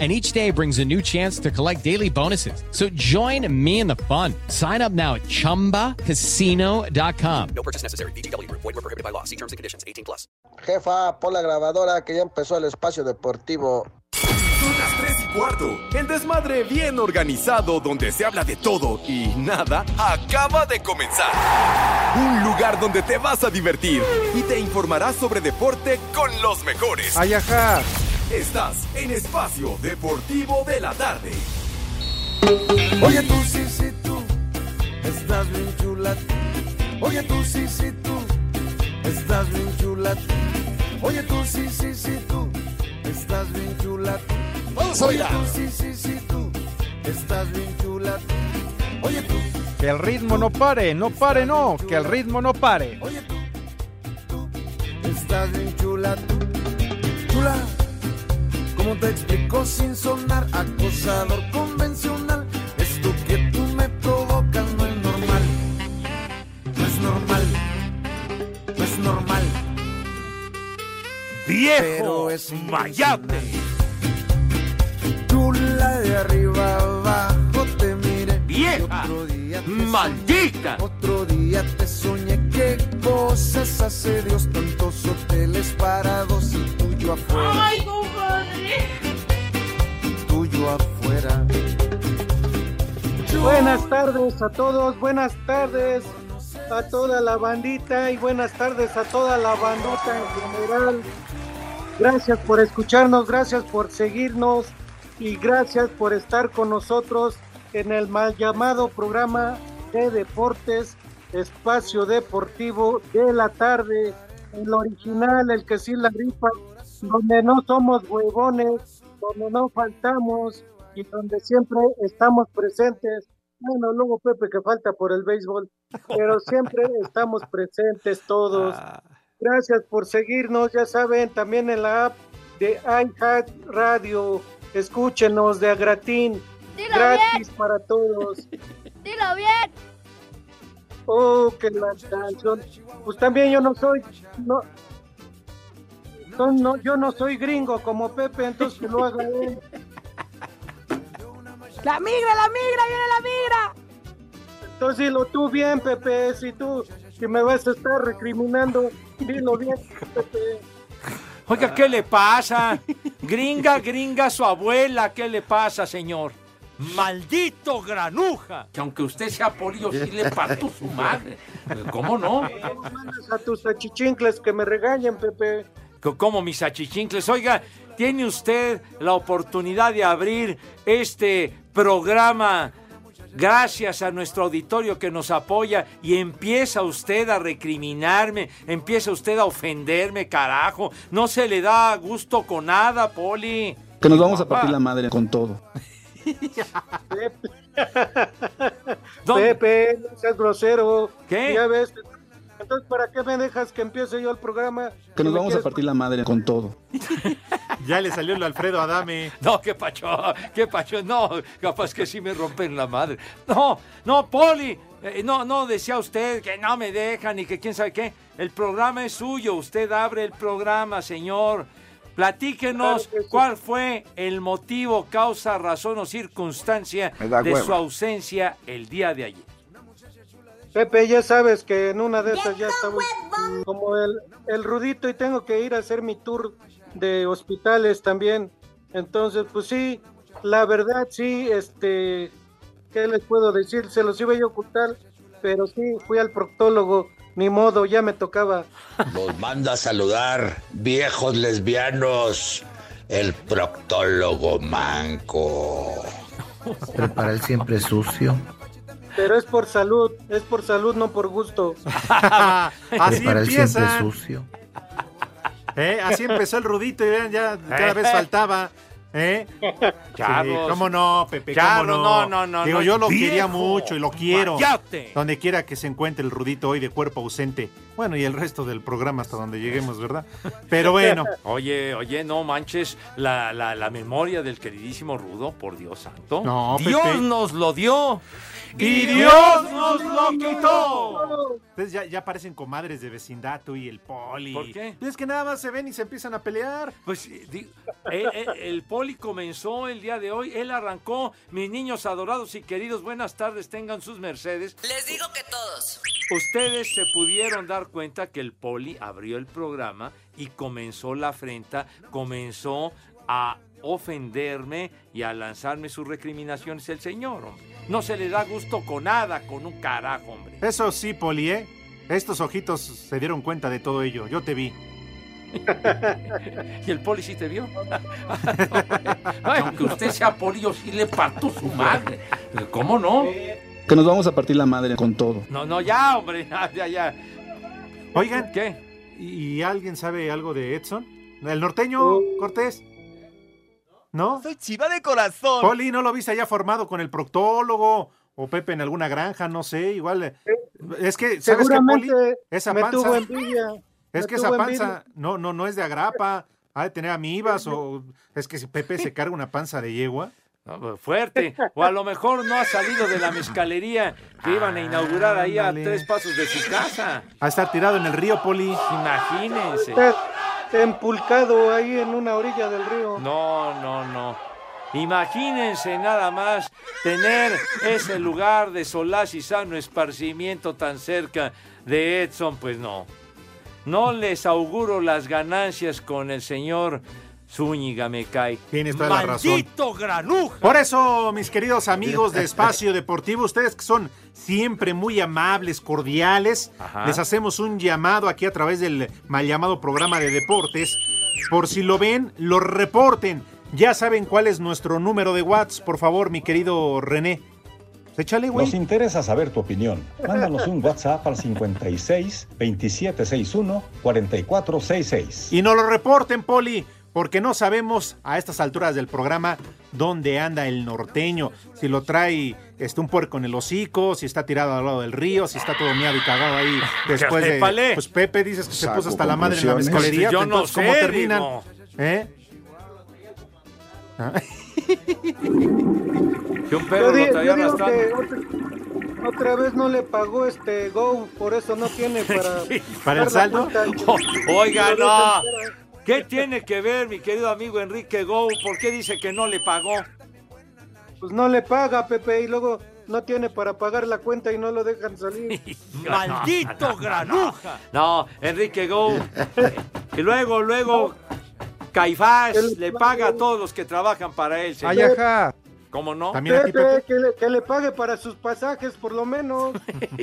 and each day brings a new chance to collect daily bonuses. So join me in the fun. Sign up now at ChumbaCasino.com. No purchase necessary. BGW. Void were prohibited by law. See terms and conditions. 18 plus. Jefa, pon la grabadora que ya empezó el espacio deportivo. Son las 3 y cuarto. El desmadre bien organizado donde se habla de todo y nada acaba de comenzar. Un lugar donde te vas a divertir y te informarás sobre deporte con los mejores. Ay, ajá. Estás en Espacio Deportivo de la Tarde. Oye tú, sí, sí, tú, estás bien chula. Oye tú, sí, sí, tú, estás bien chula. Oye tú, sí, sí, sí, tú, estás bien chula. Vamos a Oye bailar. tú, sí, sí, sí, tú, estás bien chula. Oye tú, Que el ritmo no pare, no pare, no. Que el ritmo no pare. oye tú, tú, estás bien chula. Chula, ¿cómo te explico sin sonar acosador convencional? Esto que tú me provocas no es normal. No es normal. No es normal. ¡Viejo! Pero es ¡Mayate! Buenas tardes a todos, buenas tardes a toda la bandita y buenas tardes a toda la bandota en general. Gracias por escucharnos, gracias por seguirnos y gracias por estar con nosotros en el mal llamado programa de deportes, espacio deportivo de la tarde, el original, el que sí la rifa, donde no somos huevones, donde no faltamos y donde siempre estamos presentes. Bueno, luego Pepe que falta por el béisbol, pero siempre estamos presentes todos. Gracias por seguirnos, ya saben, también en la app de iHeart Radio. Escúchenos de a gratín, Dilo gratis para todos. Dilo bien. Oh, que la canción. Pues también yo no soy, no, no, no, yo no soy gringo como Pepe, entonces que lo haga él. La migra, la migra, viene la migra. Entonces dilo tú bien, Pepe, si tú, si me vas a estar recriminando, dilo bien, Pepe. Oiga, ¿qué le pasa? Gringa, gringa, su abuela, ¿qué le pasa, señor? ¡Maldito granuja! Que aunque usted sea polio, sí le parto su madre. ¿Cómo no? No mandes a tus achichincles que me regañen, Pepe. Como mis achichincles. Oiga, tiene usted la oportunidad de abrir este programa gracias a nuestro auditorio que nos apoya y empieza usted a recriminarme, empieza usted a ofenderme, carajo. No se le da gusto con nada, Poli. Que nos vamos a partir la madre con todo. Pepe, no seas grosero. ¿Qué? Ya ves. Entonces, ¿para qué me dejas que empiece yo el programa? Que nos vamos a partir la madre con todo. Ya le salió el Alfredo Adame. No, qué pacho, qué pacho, no, capaz que sí me rompen la madre. No, no, Poli, eh, no, no decía usted que no me dejan y que quién sabe qué. El programa es suyo, usted abre el programa, señor. Platíquenos Claro que sí. cuál fue el motivo, causa, razón o circunstancia de hueva. su ausencia el día de ayer. Pepe, ya sabes que en una de esas ya estamos como el, el rudito y tengo que ir a hacer mi tour de hospitales también. Entonces, pues sí, la verdad sí, este, ¿qué les puedo decir? Se los iba yo a ocultar, pero sí, fui al proctólogo, ni modo, ya me tocaba. Los manda a saludar, viejos lesbianos, el proctólogo manco. Prepara el siempre sucio. Pero es por salud, es por salud, no por gusto. Así empieza. sucio. ¿eh? Así empezó el rudito y vean, ya cada Eh. vez faltaba. ¿eh? Carlos. Sí, ¿Cómo no, Pepe? Carlos, ¿Cómo no, no, no, Digo, no. yo lo Viejo, quería mucho y lo quiero. mayate. Donde quiera que se encuentre el rudito hoy de cuerpo ausente. Bueno, y el resto del programa hasta donde lleguemos, ¿verdad? Pero bueno. Oye, oye, no manches la, la, la memoria del queridísimo Rudo, por Dios santo. No, Dios Pepe. nos lo dio y Dios nos lo quitó. Ustedes ya, ya parecen comadres de vecindad, tú y el poli. ¿Por qué? Es que nada más se ven y se empiezan a pelear. Pues eh, di- eh, eh, el poli comenzó el día de hoy, él arrancó, mis niños adorados y queridos, buenas tardes, tengan sus mercedes. Les digo que todos. Ustedes se pudieron dar cuenta que el poli abrió el programa y comenzó la afrenta, comenzó a ofenderme y a lanzarme sus recriminaciones el señor, hombre. No se le da gusto con nada, con un carajo, hombre. Eso sí, poli, ¿eh? Estos ojitos se dieron cuenta de todo ello. Yo te vi. ¿Y el poli sí te vio? Ay, aunque usted sea poli, yo sí le parto su madre. ¿Cómo no? Que nos vamos a partir la madre con todo. No, no, ya, hombre, ya, ya, ya. Oigan. ¿Qué? ¿Y alguien sabe algo de Edson? ¿El norteño, Cortés? ¿No? Soy chiva de corazón. Poli, ¿no lo viste allá formado con el proctólogo? O Pepe en alguna granja, no sé, igual. eh, Es que, ¿sabes qué, Poli? Esa me panza. tuvo envidia. Es me que esa panza envidia. no, no, no es de agrapa, ha de tener amibas o es que si Pepe se carga una panza de yegua. No, pues, fuerte. O a lo mejor no ha salido de la mezcalería que iban a inaugurar ahí a tres pasos de su casa. A estar tirado en el río, Poli. Imagínense. Empulcado ahí en una orilla del río. No, no, no. Imagínense nada más tener ese lugar de solaz y sano esparcimiento tan cerca de Edson, pues no. No les auguro las ganancias con el señor Zúñiga, me cae. Tienes toda la razón. ¡Maldito granuja! Por eso, mis queridos amigos de Espacio Deportivo, ustedes que son siempre muy amables, cordiales, Ajá. les hacemos un llamado aquí a través del mal llamado programa de deportes. Por si lo ven, lo reporten. Ya saben cuál es nuestro número de WhatsApp, por favor, mi querido René. Échale, güey. Nos interesa saber tu opinión. Mándanos un WhatsApp al 56 2761 4466. Y no lo reporten, Poli, porque no sabemos a estas alturas del programa dónde anda el norteño. Si lo trae este, un puerco en el hocico, si está tirado al lado del río, si está todo miado y cagado ahí después de... Pues Pepe dices que se puso hasta la madre en la mezcalería. Yo no entonces, ¿cómo sé, terminan? digo. ¿Eh? Ah. Que un perro lo traía arrastrando. otra, vez no le pagó este Go, por eso no tiene para... ¿Para el saldo? cuenta. Oiga, no. ¿Qué tiene que ver, mi querido amigo Enrique Gou? ¿Por qué dice que no le pagó? Pues no le paga, Pepe, y luego no tiene para pagar la cuenta y no lo dejan salir. ¡Maldito granuja! No, Enrique Gou. Y luego, luego, Caifás le paga a todos los que trabajan para él. señor. Ay, ajá. ¿Cómo no? También a ti, Pepe, que le, que le pague para sus pasajes, por lo menos.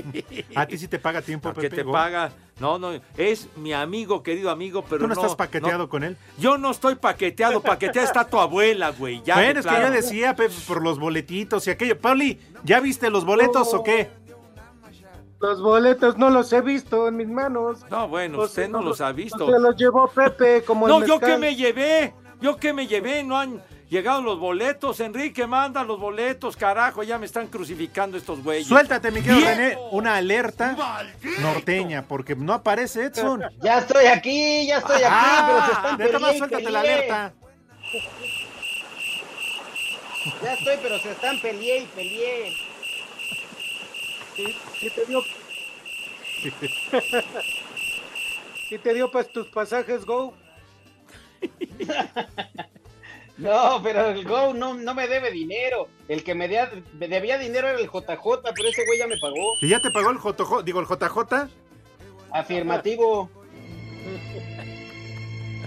A ti sí te paga tiempo, ¿Qué Pepe. te Go. paga? No, no, es mi amigo, querido amigo, pero ¿Tú no, no estás paqueteado no. con él? Yo no estoy paqueteado, paqueteada está tu abuela, güey. Ya, bueno, es que yo decía, Pepe, por los boletitos y aquello. Poli, ¿ya viste los boletos o qué? Los boletos no los he visto en mis manos. No, bueno, usted no los ha visto. Se los llevó Pepe como el No, yo que me llevé, yo que me llevé, no han llegado los boletos. Enrique, manda los boletos, carajo, ya me están crucificando estos güeyes. Suéltate, mi querido. René, una alerta norteña, porque no aparece Edson. Ya estoy aquí, ya estoy aquí, Ah, pero se están peleando. suéltate la alerta. Ya estoy, pero se están peleé y peleé. Sí, sí te dio... ¿Y te dio pues tus pasajes, Go? No, pero el Go no, no me debe dinero. El que me, dea- me debía dinero era el JJ, pero ese güey ya me pagó. ¿Y ya te pagó el JJ? Digo, el JJ. Afirmativo.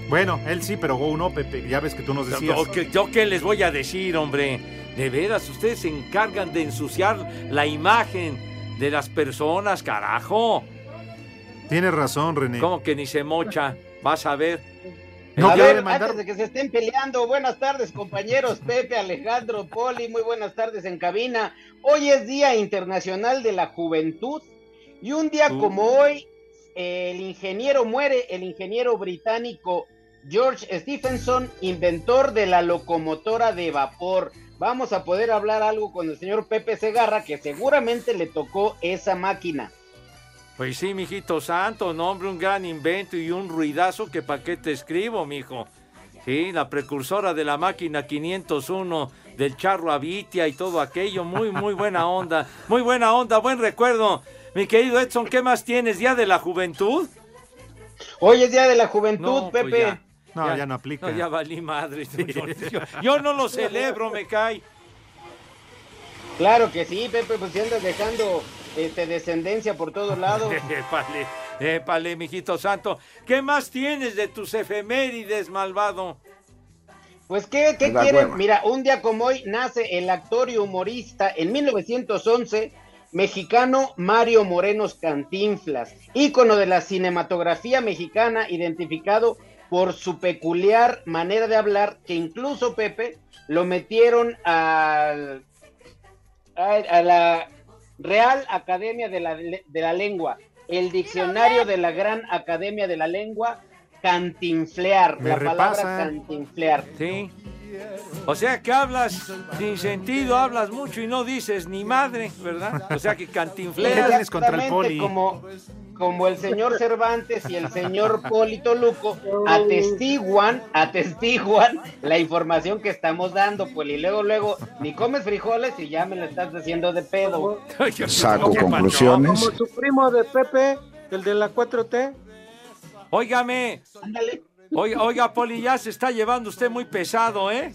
Bueno, él sí, pero Go no, Pepe. Ya ves que tú nos decías. Yo, que- yo qué les voy a decir, hombre. De veras, ustedes se encargan de ensuciar la imagen de las personas, carajo. Tienes razón, René. Como que ni se mocha. Vas a ver. No a ver, antes de que se estén peleando, buenas tardes compañeros, Pepe, Alejandro, Poli, muy buenas tardes en cabina. Hoy es Día Internacional de la Juventud y un día Uh. como hoy, el ingeniero muere, el ingeniero británico George Stephenson, inventor de la locomotora de vapor. Vamos a poder hablar algo con el señor Pepe Segarra, que seguramente le tocó esa máquina. Pues sí, mijito santo, no, hombre, un gran invento y un ruidazo que pa' qué te escribo, mijo. Sí, la precursora de la máquina 501 del charro Avitia y todo aquello, muy, muy buena onda, muy buena onda, buen recuerdo. Mi querido Edson, ¿qué más tienes? ¿Día de la juventud? Hoy es Día de la Juventud, No, pues Pepe. ya. No, ya no aplica. No, ya valí madre. Yo, yo no lo celebro, me cae. Claro que sí, Pepe, pues si andas dejando este, descendencia por todos lados. Épale, épale, mijito santo. ¿Qué más tienes de tus efemérides, malvado? Pues, ¿qué, qué quieren? Mira, un día como hoy nace el actor y humorista en 1911 mexicano Mario Morenos Cantinflas, ícono de la cinematografía mexicana, identificado por su peculiar manera de hablar, que incluso Pepe lo metieron al, a, a la Real Academia de la, de la Lengua, el diccionario de la Gran Academia de la Lengua, cantinflear, Me la repasa. palabra cantinflear. Sí. O sea que hablas sin sentido, hablas mucho y no dices ni madre, ¿verdad? O sea que cantinfleas. Exactamente Como, como el señor Cervantes y el señor Polito Luco atestiguan, atestiguan la información que estamos dando, pues y luego, luego, ni comes frijoles y ya me lo estás haciendo de pedo. Saco conclusiones. Como su primo de Pepe, el de la 4T. Óigame. Oiga, oiga, Poli, ya se está llevando usted muy pesado, ¿eh?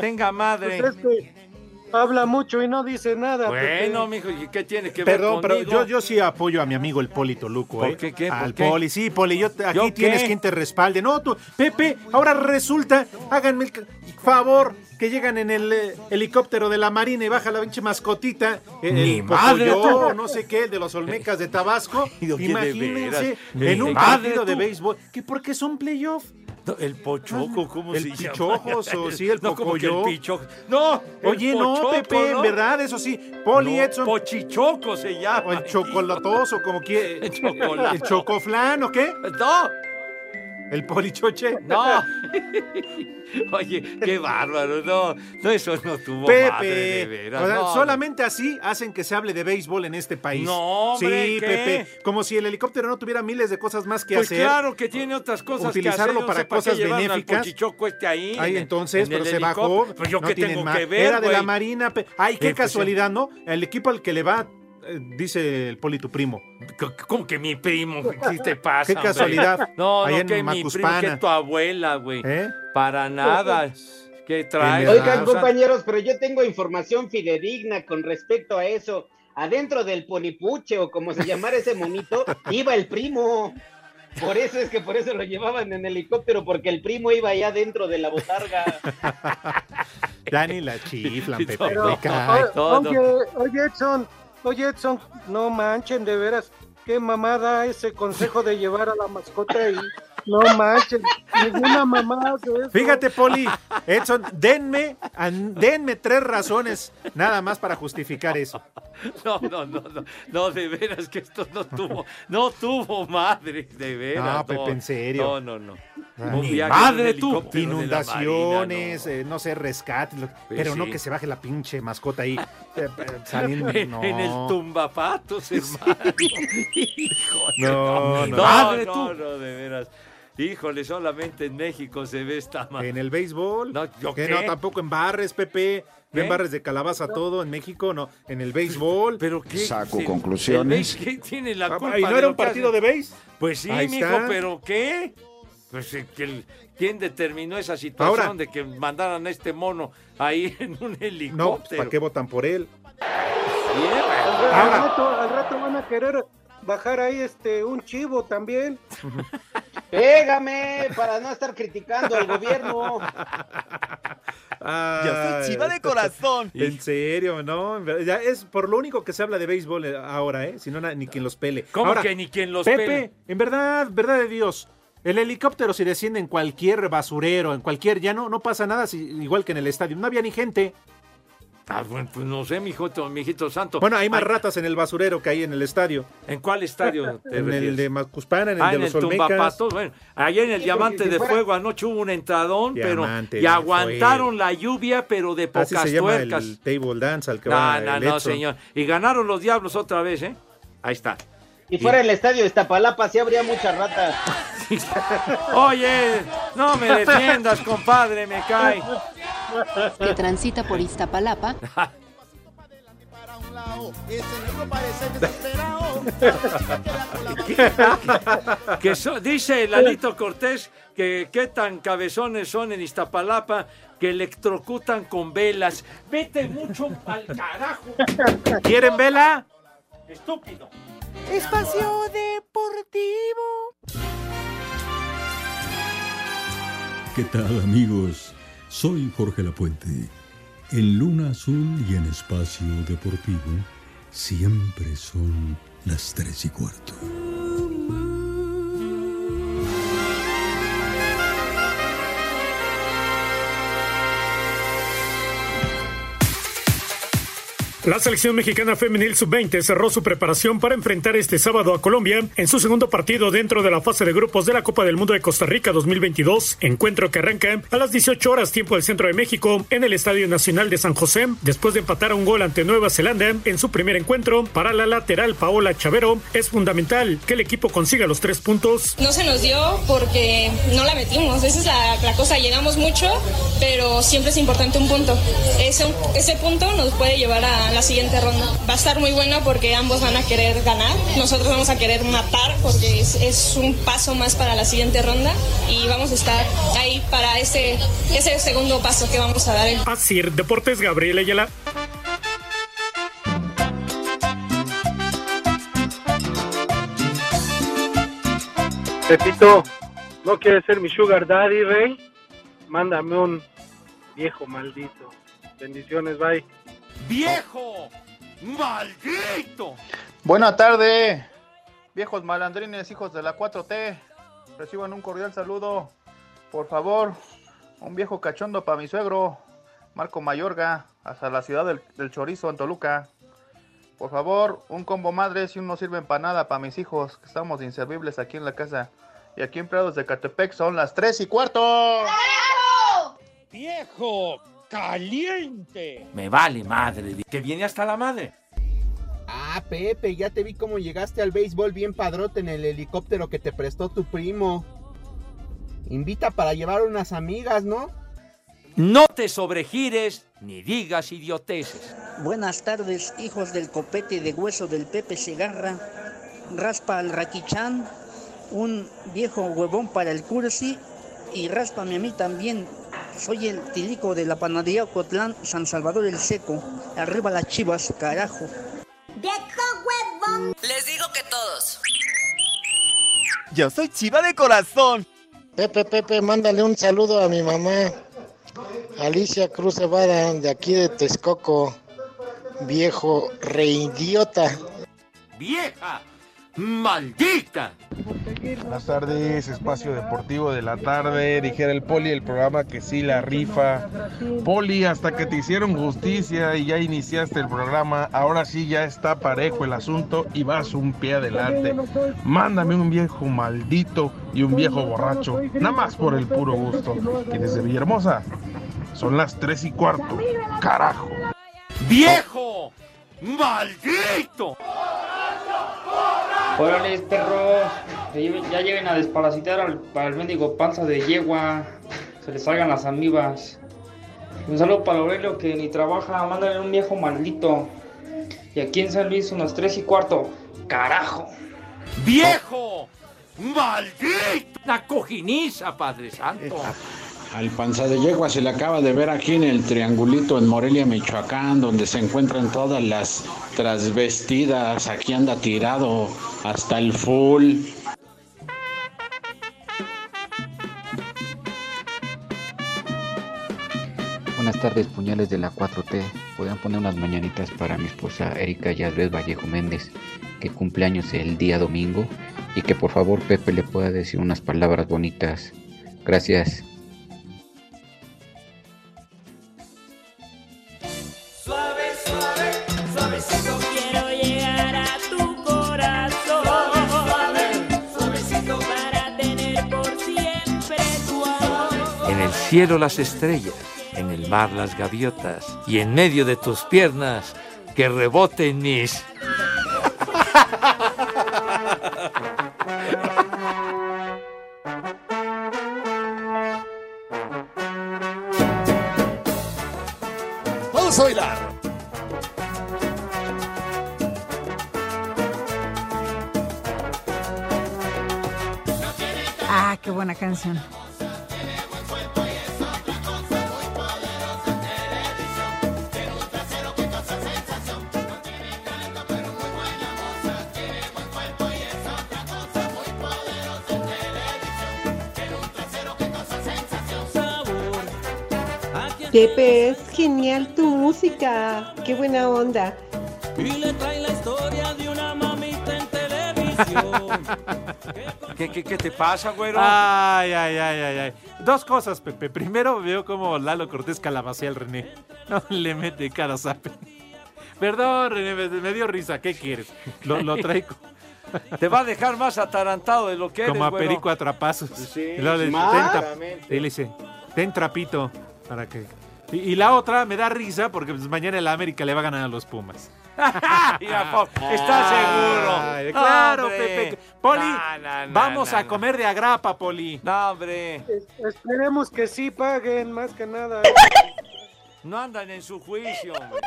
Tenga madre. Pues es que habla mucho y no dice nada. Bueno, mijo, ¿y qué tiene que ver Perdón, pero yo, yo sí apoyo a mi amigo el Polito Luco, ¿Por ¿eh? qué, qué? ¿Por Al qué? Poli, sí, Poli, yo te- aquí ¿Yo tienes quien te respalde. No, tú, Pepe, ahora resulta, háganme el favor, que llegan en el eh, helicóptero de la Marina y baja la pinche mascotita. eh, Ni el madre, no sé qué, el de los Olmecas de Tabasco. Digo, ¿qué de Imagínense, en un madre, partido de béisbol, que porque son playoff. No, el pochoco, ¿cómo El se llama? pichojos, o sí, el no, como que el pichoco. No, Oye, no, Pepe, en verdad, eso sí. Poli No, Edson. Pochichoco se llama. O el chocolatoso, como que. El chocolate. ¿El chocoflán o qué? No. ¿El polichoche? No. Oye, qué bárbaro. No, no, eso no tuvo Pepe. madre, de veras. o sea, no. solamente así hacen que se hable de béisbol en este país. No, hombre, Sí, ¿qué? Pepe. Como si el helicóptero no tuviera miles de cosas más que Pues hacer. claro que tiene otras cosas Utilizarlo que hacer. no para sé cosas al benéficas. pochichoco este ahí. Ahí en- entonces, en pero se bajó. helicóptero. Pues yo no qué tengo que ver, Era de la? Marina. Ay, qué Eh, pues, casualidad, ¿no? El equipo al que le va, dice el Poli, tu primo. ¿Cómo que mi primo? ¿Qué te pasa? Qué hombre? casualidad. No, no, en que mi primo, Macuspana. que tu abuela, güey. ¿Eh? Para nada. ¿Qué traes? Oigan, sea, compañeros, pero yo tengo información fidedigna con respecto a eso. Adentro del ponipuche o como se llamara ese monito, iba el primo. Por eso es que por eso lo llevaban en helicóptero, porque el primo iba allá dentro de la botarga. Ya ni la chiflan, Pepe. Pero, oye, oye, Edson, oye, Edson, no manchen, de veras, qué mamada ese consejo de llevar a la mascota y no manchen, ninguna mamá hace eso. Fíjate, Poli, Edson, denme, denme tres razones nada más para justificar eso. No, no, no, no, no, de veras que esto no tuvo, no tuvo madre, de veras. No, Pepe, en serio. No, no, no. Ah, Un ni viaje madre tú. Inundaciones, eh, no. sé, rescates, lo- Pues pero no que se baje la pinche mascota ahí. eh, eh, saliendo, En, no. en el tumbapatos, hermano. Híjole, No, no. no, Madre no, tú. no, de veras. Híjole, solamente en México se ve esta madre. En el béisbol. No, ¿yo que qué? no, tampoco en barres, Pepe. No en ¿Qué? barres de calabaza todo en México, no. En el béisbol. Pero qué. Saco se- conclusiones. ¿Qué tiene la Ah, culpa? ¿Y no era un partido de béis? Pues sí, Ahí mijo, está. pero ¿qué? Pues eh, que el- ¿quién determinó esa situación Ahora- de que mandaran a este mono ahí en un No, helicóptero? ¿para qué votan por él? Bien, Al, rato, al rato van a querer bajar ahí este un chivo también. Pégame para no estar criticando al gobierno. Ah, soy chiva de corazón. En serio, no. Ya es por lo único que se habla de béisbol eh, ahora, ¿eh? Si no, ni quien los pele. ¿Cómo Ahora, que ni quien los Pepe, pele? en verdad, verdad de Dios. El helicóptero si desciende en cualquier basurero, en cualquier, ya no, no pasa nada, si- igual que en el estadio. No había ni gente. Ah, bueno, pues no sé, mijito, mijito santo. Bueno, hay más Ay, ratas en el basurero que hay en el estadio. ¿En cuál estadio te En refieres? el de Macuspana, en el ah, de en el los Olmecas. Tumbapatos. Bueno, allá en el Sí, Diamante si de fuera- Fuego anoche hubo un entradón, Diamante pero y aguantaron Fuego. la lluvia, pero de Así pocas se llama tuercas. el table dance al que No, va no, el no, señor. Y ganaron los diablos otra vez, ¿eh? Ahí está. Y fuera del estadio de Iztapalapa sí habría muchas ratas. Oye, no me defiendas, compadre, me cae. que transita por Iztapalapa que so- dice Lalito Cortés que qué tan cabezones son en Iztapalapa que electrocutan con velas. Vete mucho al carajo. ¿Quieren vela? Estúpido. Espacio Deportivo. ¿Qué tal amigos? Soy Jorge Lapuente. En Luna Azul y en Espacio Deportivo siempre son las tres y cuarto. La selección mexicana femenil sub-20 cerró su preparación para enfrentar este sábado a Colombia en su segundo partido dentro de la fase de grupos de la Copa del Mundo de Costa Rica 2022, encuentro que arranca a las 18 horas tiempo del centro de México en el Estadio Nacional de San José, después de empatar un gol ante Nueva Zelanda en su primer encuentro. Para la lateral Paola Chavero es fundamental que el equipo consiga los tres puntos. No se nos dio porque no la metimos. Esa es la, cosa. Llegamos mucho, pero siempre es importante un punto. Ese punto nos puede llevar a la siguiente ronda. Va a estar muy bueno porque ambos van a querer ganar. Nosotros vamos a querer matar porque es, es un paso más para la siguiente ronda y vamos a estar ahí para ese, ese segundo paso que vamos a dar. Así, Deportes Gabriel Ayala. Pepito, ¿no quieres ser mi sugar daddy, rey? Mándame un viejo maldito. Bendiciones, bye. ¡Viejo! ¡Maldito! Buena tarde, viejos malandrines, hijos de la 4T. Reciban un cordial saludo. Por favor, un viejo cachondo para mi suegro, Marco Mayorga, hasta la ciudad del, del chorizo en Toluca. Por favor, un combo madre si no sirve para nada para mis hijos, que estamos inservibles aquí en la casa. Y aquí en Prados de Catepec son las 3 y cuarto. ¡Viejo! ¡Caliente! Me vale madre, que viene hasta la madre. Ah, Pepe, ya te vi cómo llegaste al béisbol bien padrote en el helicóptero que te prestó tu primo. Invita para llevar unas amigas, ¿no? No te sobregires ni digas idioteces. Buenas tardes, hijos del copete de hueso del Pepe Segarra. Raspa al Raquichán, un viejo huevón para el cursi y ráspame a mí también. Soy el tilico de la panadería Cotlán, San Salvador el Seco. Arriba las chivas, carajo. Les digo que todos. Yo soy chiva de corazón. Pepe, Pepe, mándale un saludo a mi mamá, Alicia Cruz Evada, de aquí de Texcoco. Viejo reidiota. ¡Vieja! ¡Maldita! Buenas tardes, espacio deportivo de la tarde. Dijera el Poli, el programa que sí la rifa. Poli, hasta que te hicieron justicia y ya iniciaste el programa, ahora sí ya está parejo el asunto y vas un pie adelante. Mándame un viejo maldito y un viejo borracho, nada más por el puro gusto. Y desde Villahermosa son las tres y cuarto. Carajo. ¡Viejo! ¡Maldito! Órale, perros. Ya lleguen a desparasitar al, el mendigo panza de yegua. Se le salgan las amibas. Un saludo para Aurelio que ni trabaja. Mándale un viejo maldito. Y aquí en San Luis unos tres y cuarto. ¡Carajo! ¡Viejo! ¡Maldito! La cojiniza, Padre Santo. Al panza de yegua se le acaba de ver aquí en el triangulito en Morelia, Michoacán, donde se encuentran todas las trasvestidas. Aquí anda tirado hasta el full. Buenas tardes, puñales de la 4T. Podrían poner unas mañanitas para mi esposa Erika Yasbez Vallejo Méndez, que cumpleaños el día domingo, y que por favor Pepe le pueda decir unas palabras bonitas. Gracias. cielo las estrellas, en el mar las gaviotas y en medio de tus piernas que reboten mis... Ah, qué buena canción. Pepe, es genial tu música. Qué buena onda. Y le trae la historia de una mamita en televisión. ¿Qué, qué, qué te pasa, güero? Ay, ay, ay, ay, ay. Dos cosas, Pepe. Primero veo como Lalo Cortés calabacea al René. No le mete cara zape. Perdón, René, me, me dio risa. ¿Qué quieres? Lo, lo traigo. Te va a dejar más atarantado de lo que eres, Como a güero. Perico atrapazos. Sí, y le dice, ten trapito para que... Y, y la otra me da risa porque pues, mañana el América le va a ganar a los Pumas. ¿Estás seguro? Ay, claro, Hombre. Pepe. Poli, No, no, no, vamos no, a comer de agrapa, Poli. No, hombre. Es- esperemos que sí paguen, más que nada. No andan en su juicio, hombre.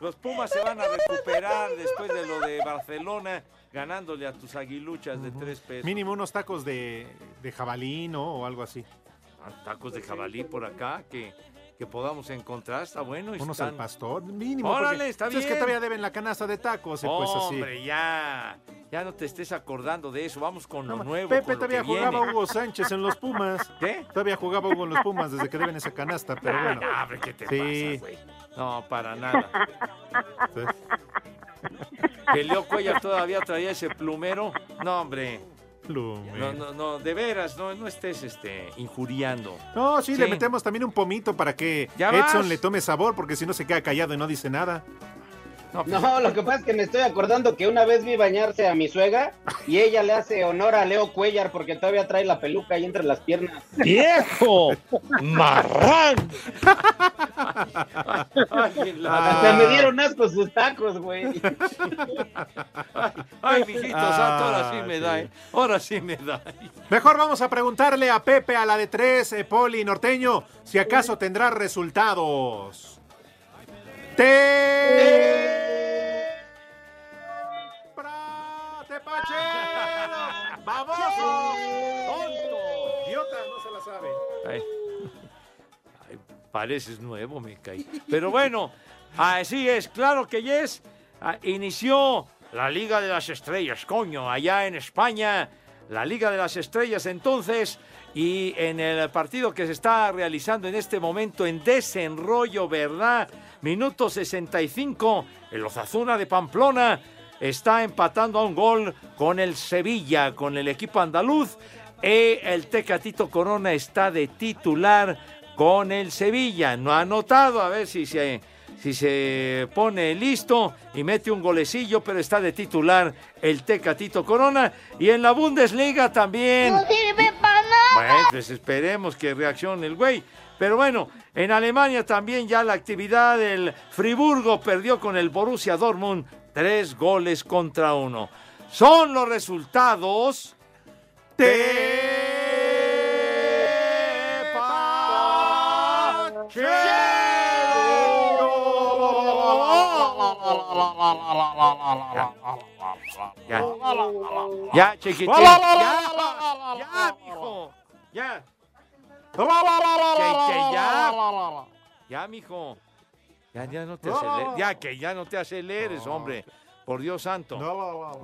Los Pumas se van a recuperar después de lo de Barcelona, ganándole a tus aguiluchas de tres pesos. Mínimo unos tacos de, de jabalí, ¿no? O algo así. Ah, Tacos de jabalí por acá que, que podamos encontrar, está bueno. Unos están- al pastor, mínimo. Órale, está pues, Es que bien. todavía deben la canasta de tacos, y pues así. Hombre, ya. Ya no te estés acordando de eso. Vamos con lo nuevo. Pepe con lo todavía que jugaba viene. Hugo Sánchez en los Pumas. ¿Qué? Todavía jugaba Hugo en los Pumas desde que deben esa canasta, pero bueno. Ah, hombre, ¿qué te Sí. pasa, güey? No, para nada. Que Leo Cuellar todavía traía ese plumero. No, hombre. No, no, no, de veras, no, no estés este, injuriando. No, sí, Sí. le metemos también un pomito para que Ya Edson vas. le tome sabor, porque si no se queda callado y no dice nada. No, lo que pasa es que me estoy acordando que una vez vi bañarse a mi suegra y ella le hace honor a Leo Cuellar porque todavía trae la peluca ahí entre las piernas. ¡Viejo! ¡Marrán! Hasta me dieron asco sus tacos, güey. Ay, mijito santo, ahora sí Ah, me sí. da, ¿eh? Ahora sí me da. Mejor vamos a preguntarle a Pepe, a la de tres, eh, Poli Norteño, si acaso tendrá resultados. ¡Te... ¡Tepachero! ¡Baboso! ¡Tonto! ¡Idiota! No se la sabe. Ay, ay, pareces nuevo, me caí. Pero bueno, así es, claro que yes. Ah, inició la Liga de las Estrellas, coño, allá en España. La Liga de las Estrellas entonces. Y en el partido que se está realizando en este momento en desenrollo, ¿verdad? Minuto 65, el Osasuna de Pamplona está empatando a un gol con el Sevilla, con el equipo andaluz. Y el Tecatito Corona está de titular con el Sevilla. No ha anotado, a ver si se, si se pone listo y mete un golecillo, pero está de titular el Tecatito Corona. Y en la Bundesliga también. sirve para Bueno, pues esperemos que reaccione el güey. Pero bueno, en Alemania también ya la actividad del Friburgo perdió con el Borussia Dortmund tres goles contra uno. Son los resultados Ya, ya, chiquitín. Ya, ya, mijo. Ya. Que, que ya. Ya, mijo. Ya, ya no te aceleres. Ya, que ya no te aceleres, hombre. Por Dios santo.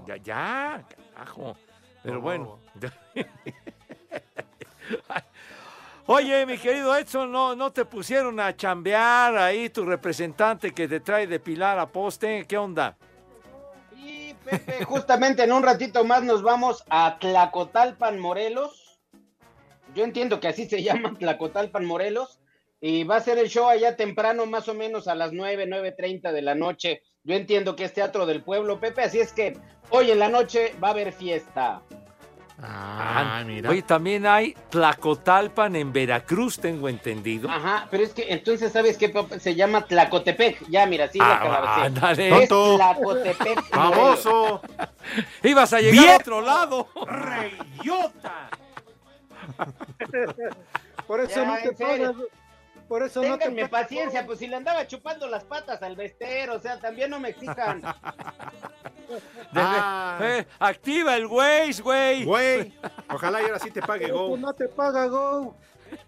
Ya, ya, carajo. Pero bueno. Oye, mi querido Edson, ¿no, ¿no te pusieron a chambear ahí tu representante que te trae de Pilar a poste? ¿Qué onda? Pepe, justamente en un ratito más nos vamos a Tlacotalpan, Morelos. Yo entiendo que así se llama Tlacotalpan, Morelos. Y va a ser el show allá temprano, más o menos a las 9, 9.30 de la noche. Yo entiendo que es Teatro del Pueblo, Pepe. Así es que hoy en la noche va a haber fiesta. Ah, mira. Oye, también hay Tlacotalpan en Veracruz, tengo entendido. Ajá, pero es que entonces, ¿sabes qué? Pepe? Se llama Tlacotepec. Ya, mira, sí la Ah, ándale. Es Tonto. Tlacotepec. Baboso. Ibas a llegar Bien. a otro lado. Por eso Ya, no te pagas. Por eso no te paciencia, pues si le andaba chupando las patas al vestero, o sea, también no me exijan. Ah. Eh, activa el Waze, güey. Güey, ojalá y ahora sí te pague Go. No te paga Go.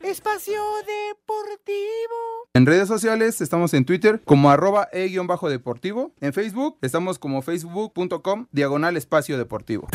Espacio Deportivo. En redes sociales estamos en Twitter como arroba e-deportivo. En Facebook estamos como facebook.com diagonal espacio deportivo.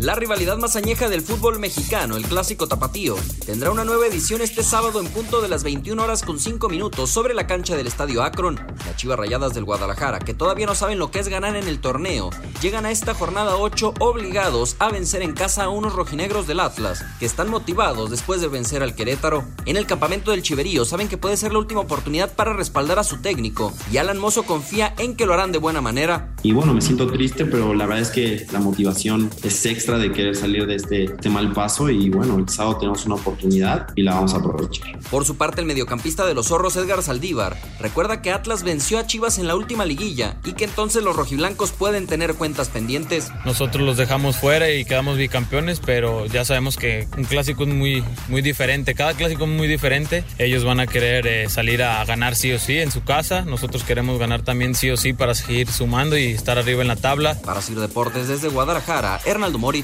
La rivalidad más añeja del fútbol mexicano, el clásico tapatío, tendrá una nueva edición este sábado en punto de las 21 horas con 5 minutos sobre la cancha del Estadio Akron. Las Chivas Rayadas del Guadalajara, que todavía no saben lo que es ganar en el torneo, llegan a esta jornada 8 obligados a vencer en casa a unos rojinegros del Atlas, que están motivados después de vencer al Querétaro. En el campamento del Chiverío saben que puede ser la última oportunidad para respaldar a su técnico, y Alan Mozo confía en que lo harán de buena manera. Y bueno, me siento triste, pero la verdad es que la motivación es extra de querer salir de este, este mal paso y bueno, el sábado tenemos una oportunidad y la vamos a aprovechar. Por su parte, el mediocampista de los zorros, Edgar Saldívar, recuerda que Atlas venció a Chivas en la última liguilla y que entonces los rojiblancos pueden tener cuentas pendientes. Nosotros los dejamos fuera y quedamos bicampeones, pero ya sabemos que un clásico es muy, muy diferente. Cada clásico es muy diferente. Ellos van a querer eh, salir a ganar sí o sí en su casa. Nosotros queremos ganar también sí o sí para seguir sumando y estar arriba en la tabla. Para Sir Deportes desde Guadalajara, Hernaldo Moritz.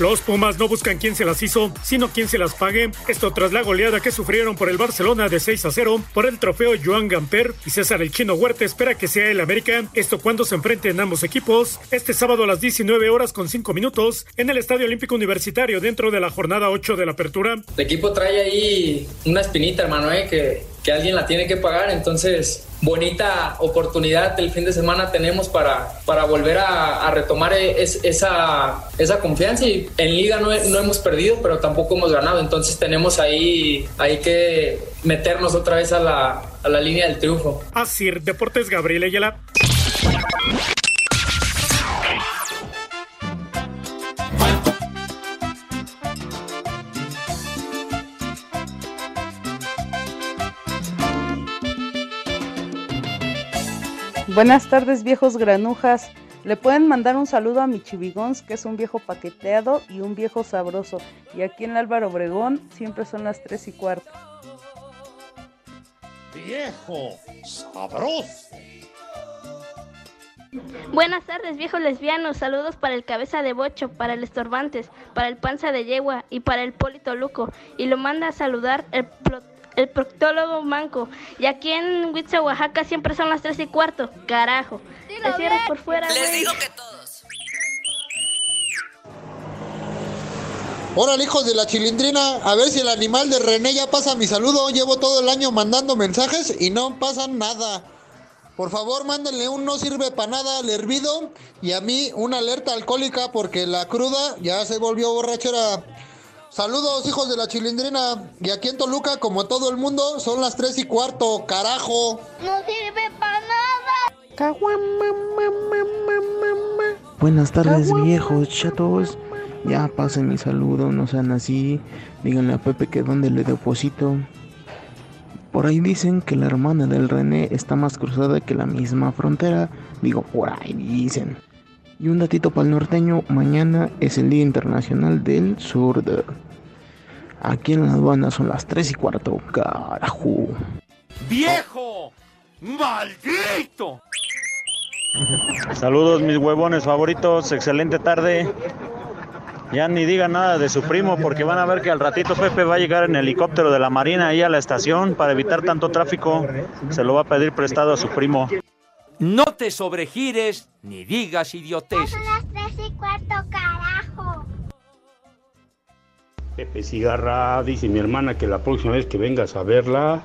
Los Pumas no buscan quién se las hizo, sino quién se las pague. Esto tras la goleada que sufrieron por el Barcelona de 6 a 0 por el trofeo Joan Gamper y César El Chino Huerta espera que sea el América. Esto cuando se enfrenten ambos equipos. Este sábado a las 19 horas con 5 minutos en el Estadio Olímpico Universitario dentro de la jornada 8 de la apertura. El equipo trae ahí una espinita, hermano, ¿eh? que, que alguien la tiene que pagar. Entonces, bonita oportunidad el fin de semana tenemos para, para volver a, retomar es- esa, esa confianza. Y en liga no, no hemos perdido, pero tampoco hemos ganado. Entonces, tenemos ahí, ahí que meternos otra vez a la, a la línea del triunfo. Asir Deportes Gabriel Ayala. Buenas tardes, viejos granujas. Le pueden mandar un saludo a mi chivigons, que es un viejo paqueteado y un viejo sabroso. Y aquí en Álvaro Obregón siempre son las 3 y cuarto. Viejo sabroso. Buenas tardes, viejos lesbianos. Saludos para el cabeza de bocho, para el estorbantes, para el panza de yegua y para el polito luco. Y lo manda a saludar el, pro- el proctólogo manco. Y aquí en Huitza, Oaxaca, siempre son las tres y cuarto. Carajo. Te cierras por fuera, Les güey. digo que todos. Órale, hijos de la chilindrina, a ver si el animal de René ya pasa mi saludo. Llevo todo el año mandando mensajes y no pasan nada. Por favor, mándenle un no sirve para nada al hervido y a mí una alerta alcohólica porque la cruda ya se volvió borrachera. Saludos, hijos de la chilindrina. Y aquí en Toluca, como todo el mundo, son las tres y cuarto, carajo. No sirve para nada. Buenas tardes, viejos chatos. Ya pasen mi saludo, no sean así. Díganle a Pepe que dónde le deposito. Por ahí dicen que la hermana del René está más cruzada que la misma frontera. Digo, por ahí dicen. Y un datito para el norteño, mañana es el Día Internacional del Zurdo. Aquí en la aduana son las 3 y cuarto, carajo. ¡Viejo! ¡Maldito! Saludos mis huevones favoritos, excelente tarde. Ya ni digan nada de su primo porque van a ver que al ratito Pepe va a llegar en helicóptero de la Marina ahí a la estación para evitar tanto tráfico. Se lo va a pedir prestado a su primo. No te sobregires ni digas idioteces. las tres y cuarto, carajo. Pepe Cigarra, dice mi hermana que la próxima vez que vengas a verla,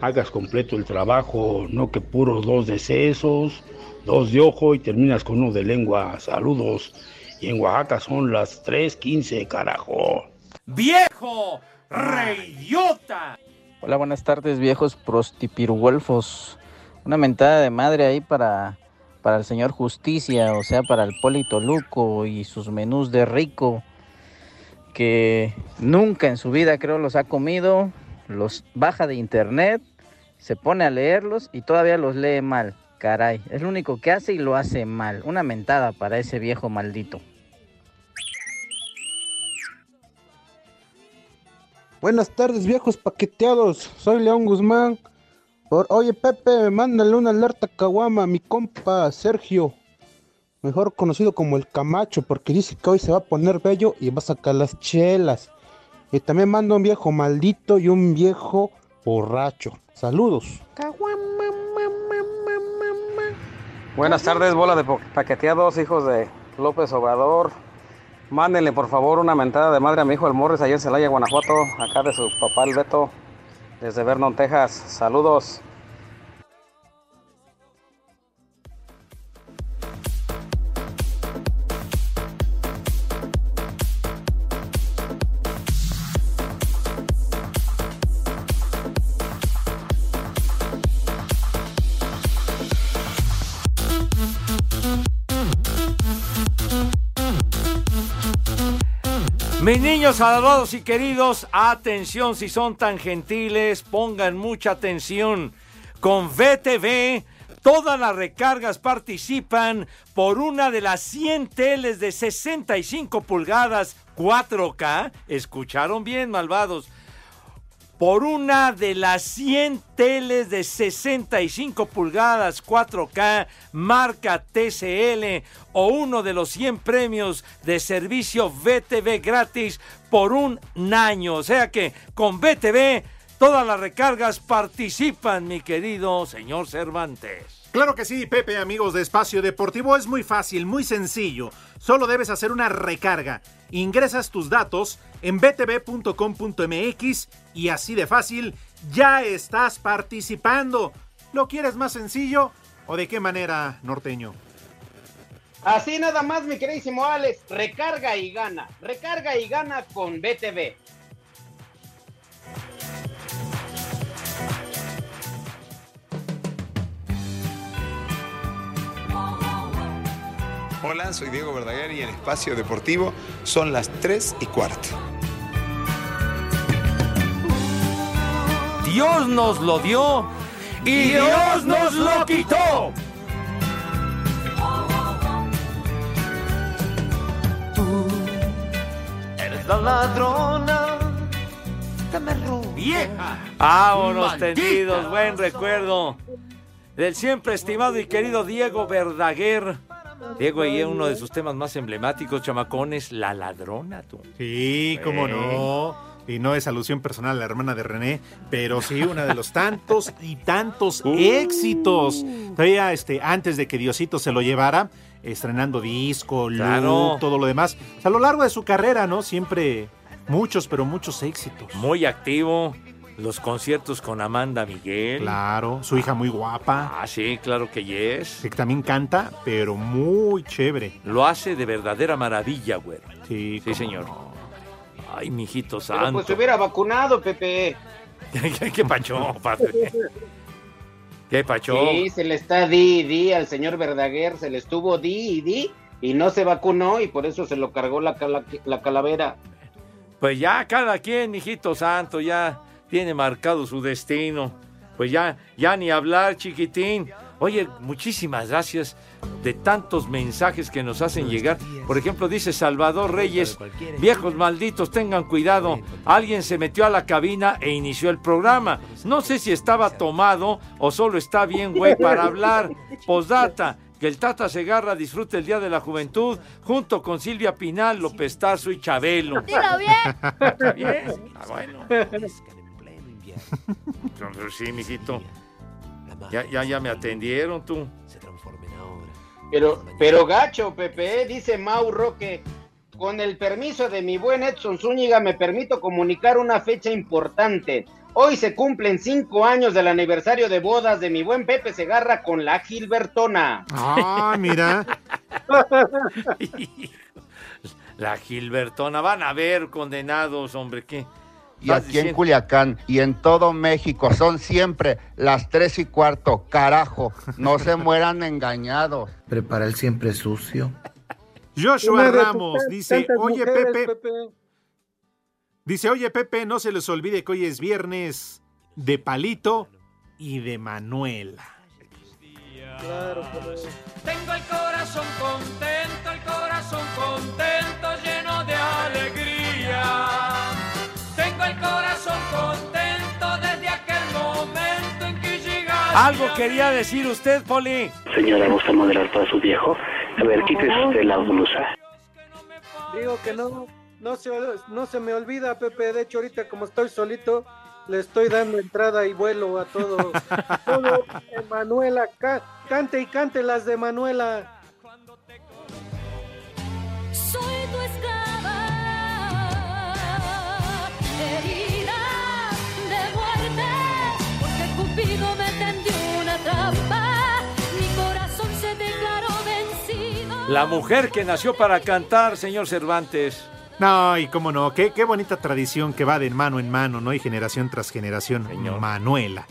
hagas completo el trabajo, no que puros dos de sesos, dos de ojo y terminas con uno de lengua. Saludos. Y en Oaxaca son las 3.15, carajo. ¡Viejo! ¡Reidiota! Hola, buenas tardes, viejos prostipirugolfos. Una mentada de madre ahí para, para el señor Justicia, o sea, para el Polito Luco y sus menús de rico, que nunca en su vida creo los ha comido, los baja de internet, se pone a leerlos y todavía los lee mal. Caray, es lo único que hace y lo hace mal. Una mentada para ese viejo maldito. Buenas tardes, viejos paqueteados. Soy León Guzmán. Por, oye, Pepe, mándale una alerta caguama a mi compa Sergio. Mejor conocido como el Camacho, porque dice que hoy se va a poner bello y va a sacar las chelas. Y también manda un viejo maldito y un viejo borracho. Saludos. Buenas tardes, bola de paqueteados, hijos de López Obrador. Mándenle por favor una mentada de madre a mi hijo el Morris allá en Celaya, Guanajuato, acá de su papá el Beto, desde Vernon, Texas. Saludos. Mis niños adorados y queridos, atención si son tan gentiles, pongan mucha atención. Con VTV, todas las recargas participan por una de las 100 teles de 65 pulgadas 4K. ¿Escucharon bien, malvados? Por una de las 100 teles de 65 pulgadas 4K marca TCL o uno de los 100 premios de servicio VTV gratis por un año. O sea que con VTV todas las recargas participan, mi querido señor Cervantes. Claro que sí, Pepe, amigos de Espacio Deportivo, es muy fácil, muy sencillo. Solo debes hacer una recarga. Ingresas tus datos en btv.com.mx y así de fácil ya estás participando. ¿Lo quieres más sencillo o de qué manera, norteño? Así nada más, mi queridísimo Alex, recarga y gana. Recarga y gana con BTV. Hola, soy Diego Verdaguer y en Espacio Deportivo son las 3 y cuarto. Dios nos lo dio y Dios nos lo quitó. Eres la ladrona que me robó. ¡Vieja! Vámonos Maldita. tendidos, buen recuerdo del siempre estimado y querido Diego Verdaguer. Diego, y uno de sus temas más emblemáticos, chamacones, La Ladrona, tú. Sí, cómo no. Y no es alusión personal a la hermana de René, pero sí una de los tantos y tantos éxitos. Todavía este, antes de que Diosito se lo llevara, estrenando disco, look, Claro. todo lo demás. O sea, a lo largo de su carrera, ¿no? Siempre muchos, pero muchos éxitos. Muy activo. Los conciertos con Amanda Miguel. Claro, su hija muy guapa. Ah, sí, claro que yes. Que también canta, pero muy chévere. Lo hace de verdadera maravilla, güey. Sí, sí, señor. Ay, mijito Pero santo. pues se hubiera vacunado, Pepe. ¿Qué pacho, padre? ¿Qué pacho? Sí, se le está di y di al señor Verdaguer, se le estuvo di y di y no se vacunó y por eso se lo cargó la, cala- la calavera. Pues ya cada quien, mijito santo, ya tiene marcado su destino. Pues ya, ya ni hablar, chiquitín. Oye, muchísimas gracias de tantos mensajes que nos hacen llegar. Por ejemplo, dice Salvador Reyes, viejos malditos, tengan cuidado. Alguien se metió a la cabina e inició el programa. No sé si estaba tomado o solo está bien, güey, para hablar. Posdata, que el Tata Segarra disfrute el Día de la Juventud junto con Silvia Pinal, López Tarso y Chabelo. Dilo bien. Está bien. Ah, bueno. Entonces, sí, mijito. Ya, ya, ya me atendieron tú. Pero, pero gacho, Pepe, ¿eh? dice Mau Roque. Con el permiso de mi buen Edson Zúñiga, me permito comunicar una fecha importante. Hoy se cumplen cinco años del aniversario de bodas de mi buen Pepe Segarra con la Gilbertona. Ah, mira. La Gilbertona. Van a ver, condenados, hombre, ¿qué? Y aquí en Culiacán y en todo México son siempre las tres y cuarto. Carajo, no se mueran engañados. Prepara el siempre sucio. Joshua Ramos dice, oye mujeres, Pepe, dice, oye Pepe, no se les olvide que hoy es viernes de Palito y de Manuela. Tengo el corazón contento, el corazón contento, Algo quería decir usted, Poli. Señora, ¿gusta moderar para su viejo? A ver, quítese usted la blusa. Digo que no, no se, no se me olvida, Pepe. De hecho, ahorita como estoy solito, le estoy dando entrada y vuelo a todo. todo Manuela, ca- cante y cante las de Manuela. La mujer que nació para cantar, señor Cervantes. No, y cómo no, qué, qué bonita tradición que va de mano en mano, ¿no? Y generación tras generación. Manuela.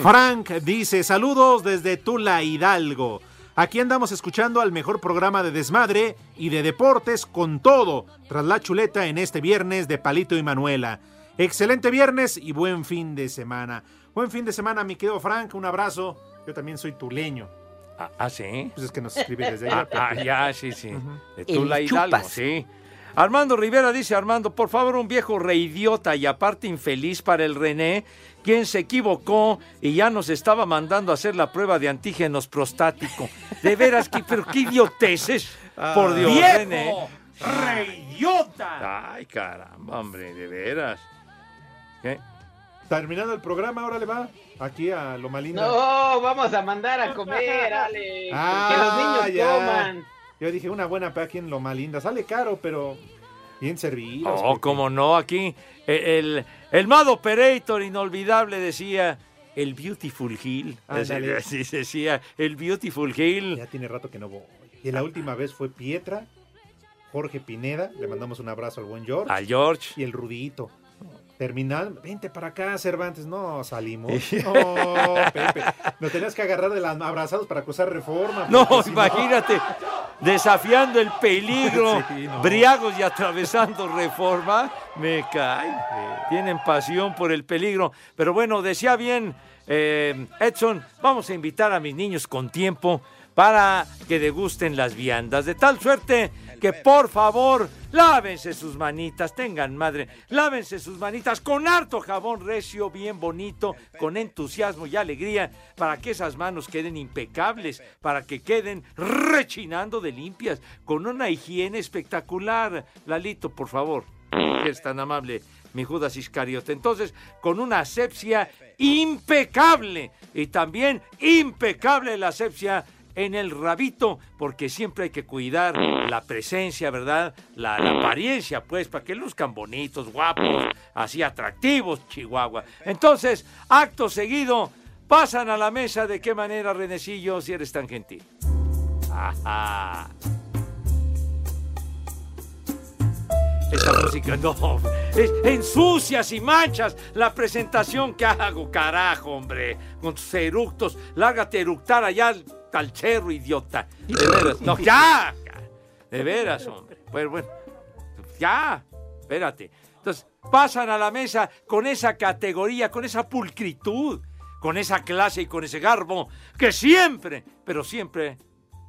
Frank dice, saludos desde Tula Hidalgo. Aquí andamos escuchando al mejor programa de desmadre y de deportes con todo, tras la chuleta en este viernes de Palito y Manuela. Excelente viernes y buen fin de semana. Buen fin de semana, mi querido Frank, un abrazo. Yo también soy tuleño. Ah, ah, sí. Pues es que nos escribe desde Ah, allá. ah, Pepe. ya, sí, sí. De El Tula Hidalgo, chupas. sí. Armando Rivera dice, Armando, por favor, un viejo reidiota y aparte infeliz para el René, quien se equivocó y ya nos estaba mandando a hacer la prueba de antígenos prostático. De veras, que, pero qué idioteces. Por Dios, ¡Viejo René. ¡Reidiota! Ay, caramba, hombre, de veras. ¿Qué? Terminando el programa, ahora le va aquí a Loma Linda. No, vamos a mandar a comer, Ale. Ah, que los niños ya. coman. Yo dije, una buena para aquí en Loma Linda. Sale caro, pero bien servido. Oh, cómo no, aquí eh, el, el Mad Operator inolvidable decía el Beautiful Hill. Ándale. Así decía, el Beautiful Hill. Ya tiene rato que no voy. Y la última vez fue Pietra, Jorge Pineda, le mandamos un abrazo al buen George. Al George. Y el Rudito. Terminal, vente para acá, Cervantes. No, salimos. No, Pepe. Nos tenías que agarrar de las abrazados para acusar reforma. No, porque si imagínate, desafiando el peligro, Sí, no. briagos y atravesando reforma, me cae. Tienen pasión por el peligro. Pero bueno, decía bien eh, Edson, vamos a invitar a mis niños con tiempo para que degusten las viandas. De tal suerte que por favor lávense sus manitas, tengan madre, lávense sus manitas con harto jabón recio, bien bonito, con entusiasmo y alegría, para que esas manos queden impecables, para que queden rechinando de limpias, con una higiene espectacular. Lalito, por favor, es tan amable, mi Judas Iscariote. Entonces, con una asepsia impecable y también impecable la asepsia en el rabito, porque siempre hay que cuidar la presencia, ¿verdad? La, apariencia, pues, para que luzcan bonitos, guapos, así atractivos, Chihuahua. Entonces, acto seguido, pasan a la mesa. ¿De qué manera, Renecillo, si eres tan gentil? Ajá. Esa música, no, es, ensucias y manchas la presentación que hago, carajo, hombre, con tus eructos, lárgate a eructar allá al, cerro, idiota. De veras, no, ya, ya, de veras, hombre. Pues bueno, ya, espérate. Entonces, pasan a la mesa con esa categoría, con esa pulcritud, con esa clase y con ese garbo que siempre, pero siempre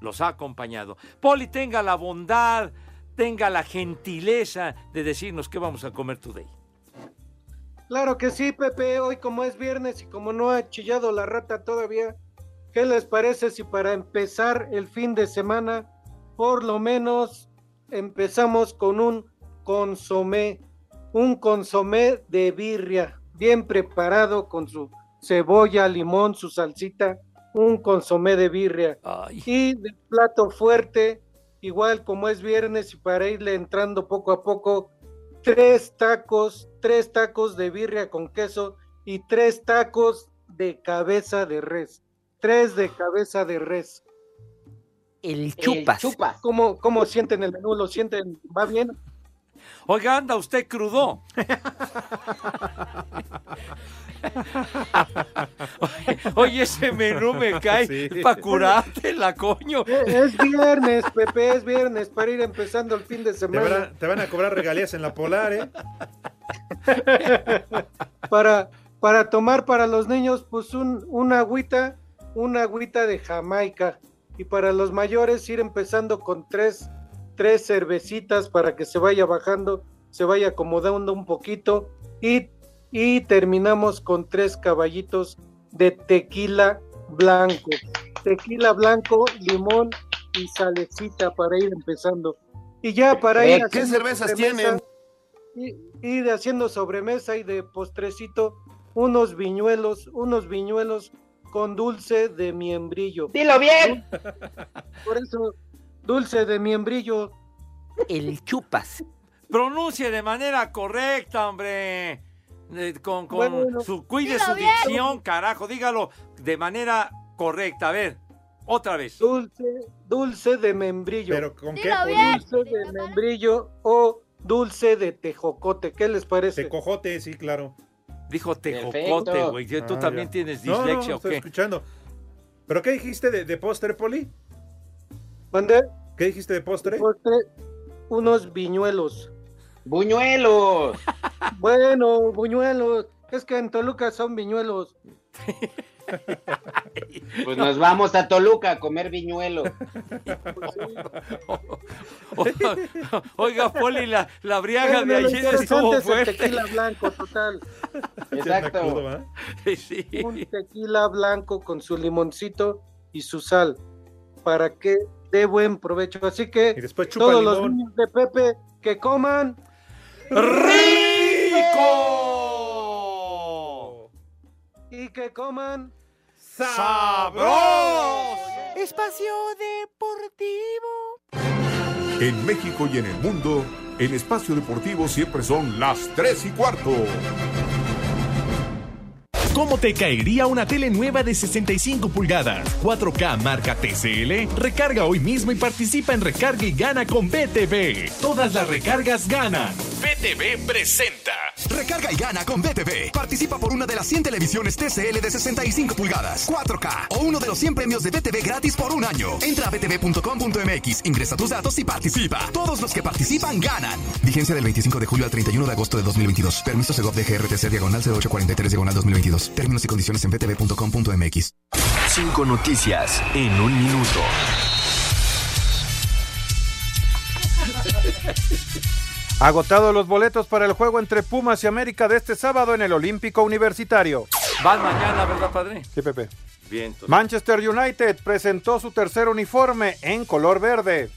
los ha acompañado. Poli, tenga la bondad, tenga la gentileza de decirnos qué vamos a comer today. Claro que sí, Pepe. Hoy como es viernes y como no ha chillado la rata todavía, ¿qué les parece si para empezar el fin de semana, por lo menos empezamos con un consomé, un consomé de birria, bien preparado con su cebolla, limón, su salsita, un consomé de birria. Y de plato fuerte, igual como es viernes y para irle entrando poco a poco, tres tacos, tres tacos de birria con queso y tres tacos de cabeza de res. Tres de cabeza de res. El chupas. ¿Cómo, ¿Cómo sienten el menú? ¿Lo sienten? ¿Va bien? Oiga, anda usted crudo. Oye, ese menú me cae Sí. para curártela, coño. Eh, Es viernes, Pepe, es viernes para ir empezando el fin de Te semana. van, a, te van a cobrar regalías en la Polar, ¿eh? para, para tomar para los niños, pues un, una agüita, una agüita de Jamaica. Y para los mayores ir empezando con tres, tres cervecitas para que se vaya bajando, se vaya acomodando un poquito. Y, y terminamos con tres caballitos de tequila blanco. Tequila blanco, limón y salecita para ir empezando. Y ya para ir. ¿Qué haciendo cervezas tienen? y- ir haciendo sobremesa y de postrecito unos viñuelos, unos viñuelos con dulce de miembrillo. Dilo bien. Por eso, dulce de miembrillo. El chupas. Pronuncie de manera correcta, hombre. Eh, con con Bueno. su, cuide Dilo su bien. dicción, carajo. Dígalo de manera correcta. A ver, otra vez. Dulce, dulce de membrillo. ¿Pero con qué? Dulce de membrillo o dulce de tejocote. ¿Qué les parece? Tejocote, sí, claro. Dijo tejocote, güey. ¿Tú Ah, también ya. tienes No, no, dislexia o estoy qué? escuchando. ¿Pero qué dijiste de, de postre, Poli? ¿Mandé? ¿Qué dijiste de postre? Postre, unos viñuelos. Buñuelos. Bueno, buñuelos. Es que en Toluca son viñuelos. Pues nos vamos a Toluca a comer viñuelo. Oiga, Poli, la, la briaga de ayer estuvo fuerte. tequila blanco, total. Exacto. Sí. Un tequila blanco con su limoncito y su sal. Para que dé buen provecho. Así que todos los niños de Pepe que coman ¡Rico! y que coman ¡Sabroso! Espacio Deportivo. En México y en el mundo, en espacio deportivo siempre son las 3 y cuarto. ¿Cómo te caería una tele nueva de 65 pulgadas? 4K marca TCL. Recarga hoy mismo y participa en Recarga y Gana con BTV. Todas las recargas ganan. BTV presenta. Recarga y gana con BTV. Participa por una de las 100 televisiones TCL de 65 pulgadas, 4K o uno de los 100 premios de BTV gratis por un año. Entra a btv.com.mx, ingresa tus datos y participa. Todos los que participan ganan. Vigencia del 25 de julio al 31 de agosto de 2022. Permiso Segov de GRTC diagonal 0843 diagonal 2022. Términos y condiciones en btv.com.mx. Cinco noticias en un minuto. Agotados los boletos para el juego entre Pumas y América de este sábado en el Olímpico Universitario. Van mañana, ¿verdad, padre? Sí, Pepe. Bien. Manchester United presentó su tercer uniforme en color verde.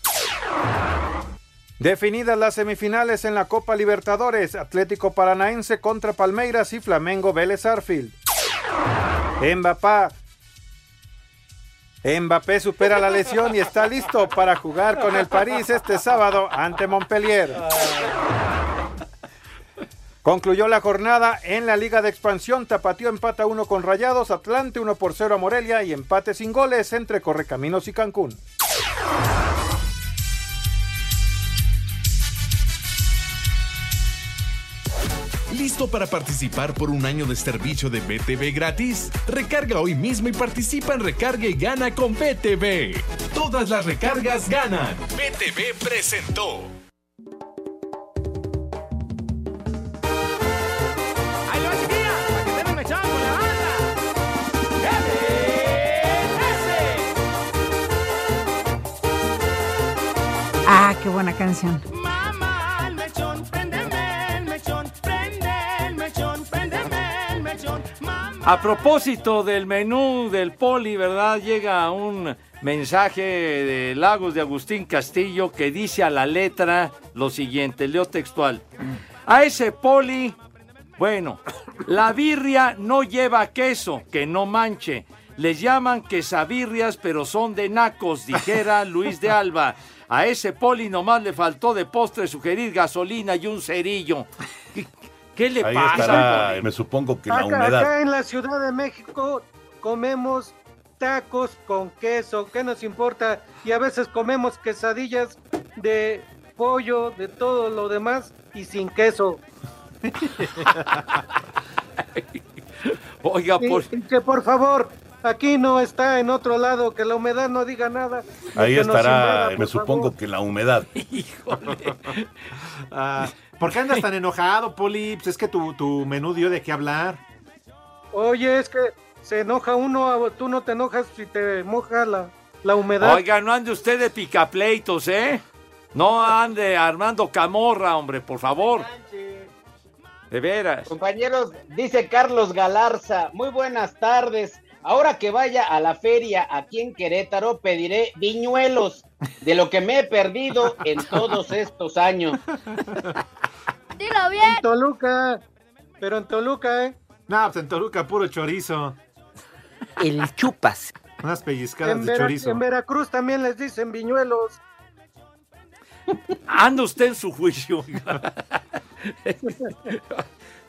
Definidas las semifinales en la Copa Libertadores, Atlético Paranaense contra Palmeiras y Flamengo Vélez Arfield. Mbappé. Mbappé supera la lesión y está listo para jugar con el París este sábado ante Montpellier. Concluyó la jornada en la Liga de Expansión. Tapatío empata 1 con Rayados, Atlante 1 por 0 a Morelia y empate sin goles entre Correcaminos y Cancún. ¿Listo para participar por un año de servicio de BTV gratis? Recarga hoy mismo y participa en Recarga y Gana con BTV. Todas las recargas ganan. BTV presentó. Ah, qué buena canción. A propósito del menú del poli, ¿verdad? Llega un mensaje de Lagos de Agustín Castillo que dice a la letra lo siguiente, leo textual. A ese poli, bueno, la birria no lleva queso, que no manche. Les llaman quesabirrias, pero son de nacos, dijera Luis de Alba. A ese poli nomás le faltó de postre sugerir gasolina y un cerillo. ¿Qué, le Ahí pasa? estará, me supongo que la humedad. acá en la Ciudad de México comemos tacos con queso, ¿qué nos importa? Y a veces comemos quesadillas de pollo, de todo lo demás y sin queso. Oiga, por... y que por favor, aquí no está en otro lado, que la humedad no diga nada. Ahí estará, invada, me supongo favor. que la humedad. Ah, ¿Por qué andas tan enojado, Poli? Pues es que tu, tu menú dio de qué hablar. Oye, es que se enoja uno, tú no te enojas si te moja la, la humedad. Oiga, no ande usted de picapleitos, ¿eh? No ande armando camorra, hombre, por favor. De veras. Compañeros, dice Carlos Galarza, muy buenas tardes. Ahora que vaya a la feria aquí en Querétaro, pediré viñuelos de lo que me he perdido en todos estos años. Dilo bien. En Toluca, pero en Toluca, ¿eh? No, pues en Toluca puro chorizo. El chupas. Unas pellizcadas En, de Vera- chorizo. en Veracruz también les dicen viñuelos. Anda usted en su juicio.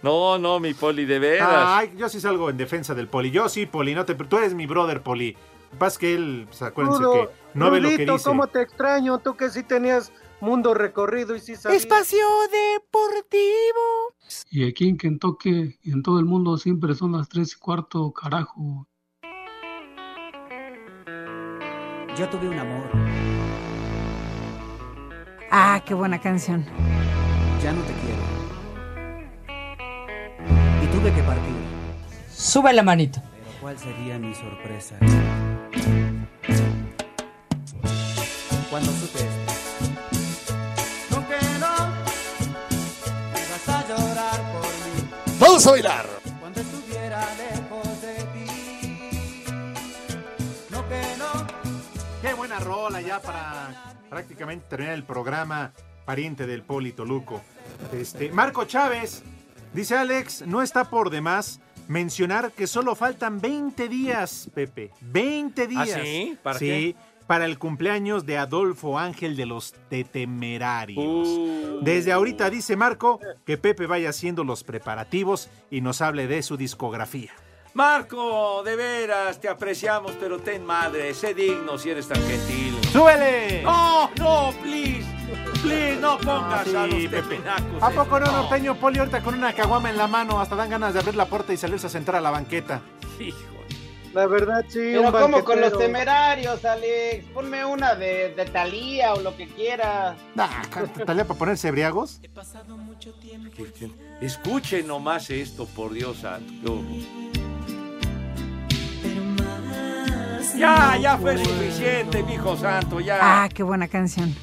No, no, mi poli, de veras. Ay, yo sí salgo en defensa del Poli. Yo sí, Poli, no te, tú eres mi brother, Poli. Lo que pasa es que él, pues, acuérdense Rudo, que no ve lo que Rudito, dice. ¿cómo te extraño? Tú que sí tenías mundo recorrido y sí sabías. Espacio Deportivo. Y aquí en Kentucky y en todo el mundo siempre son las tres y cuarto, carajo. Yo tuve un amor, Ah, qué buena canción. ya no te quiero. Y tuve que partir. Sube la manito. Pero ¿cuál sería mi sorpresa? Cuando supe Vamos a bailar. Cuando estuviera lejos de ti. No que no. Qué buena rola ya para prácticamente terminar el programa pariente del Poli Toluco. Este, Marco Chávez, dice Alex, no está por demás mencionar que solo faltan 20 días, Pepe. 20 días. ¿Ah, sí? ¿Para Sí, qué? Para el cumpleaños de Adolfo Ángel de los Tetemerarios. Uh. Desde ahorita dice Marco que Pepe vaya haciendo los preparativos y nos hable de su discografía. Marco, de veras, te apreciamos, pero ten madre, sé digno si eres tan gentil. ¡Súbele! No, no, please. Please, no pongas Ah, a los Pepe. ¿A poco no, norteño Poli, ahorita con una caguama en la mano? Hasta dan ganas de abrir la puerta y salirse a sentar a la banqueta. Hijo. La verdad, sí. Pero un como con los temerarios, Alex. Ponme una de, de Talía o lo que quiera. Nah, ¿Talía para ponerse briagos? Escuchen nomás esto, por Dios santo. qué. Ya, ya fue suficiente, mijo santo, ya. Ah, qué buena canción.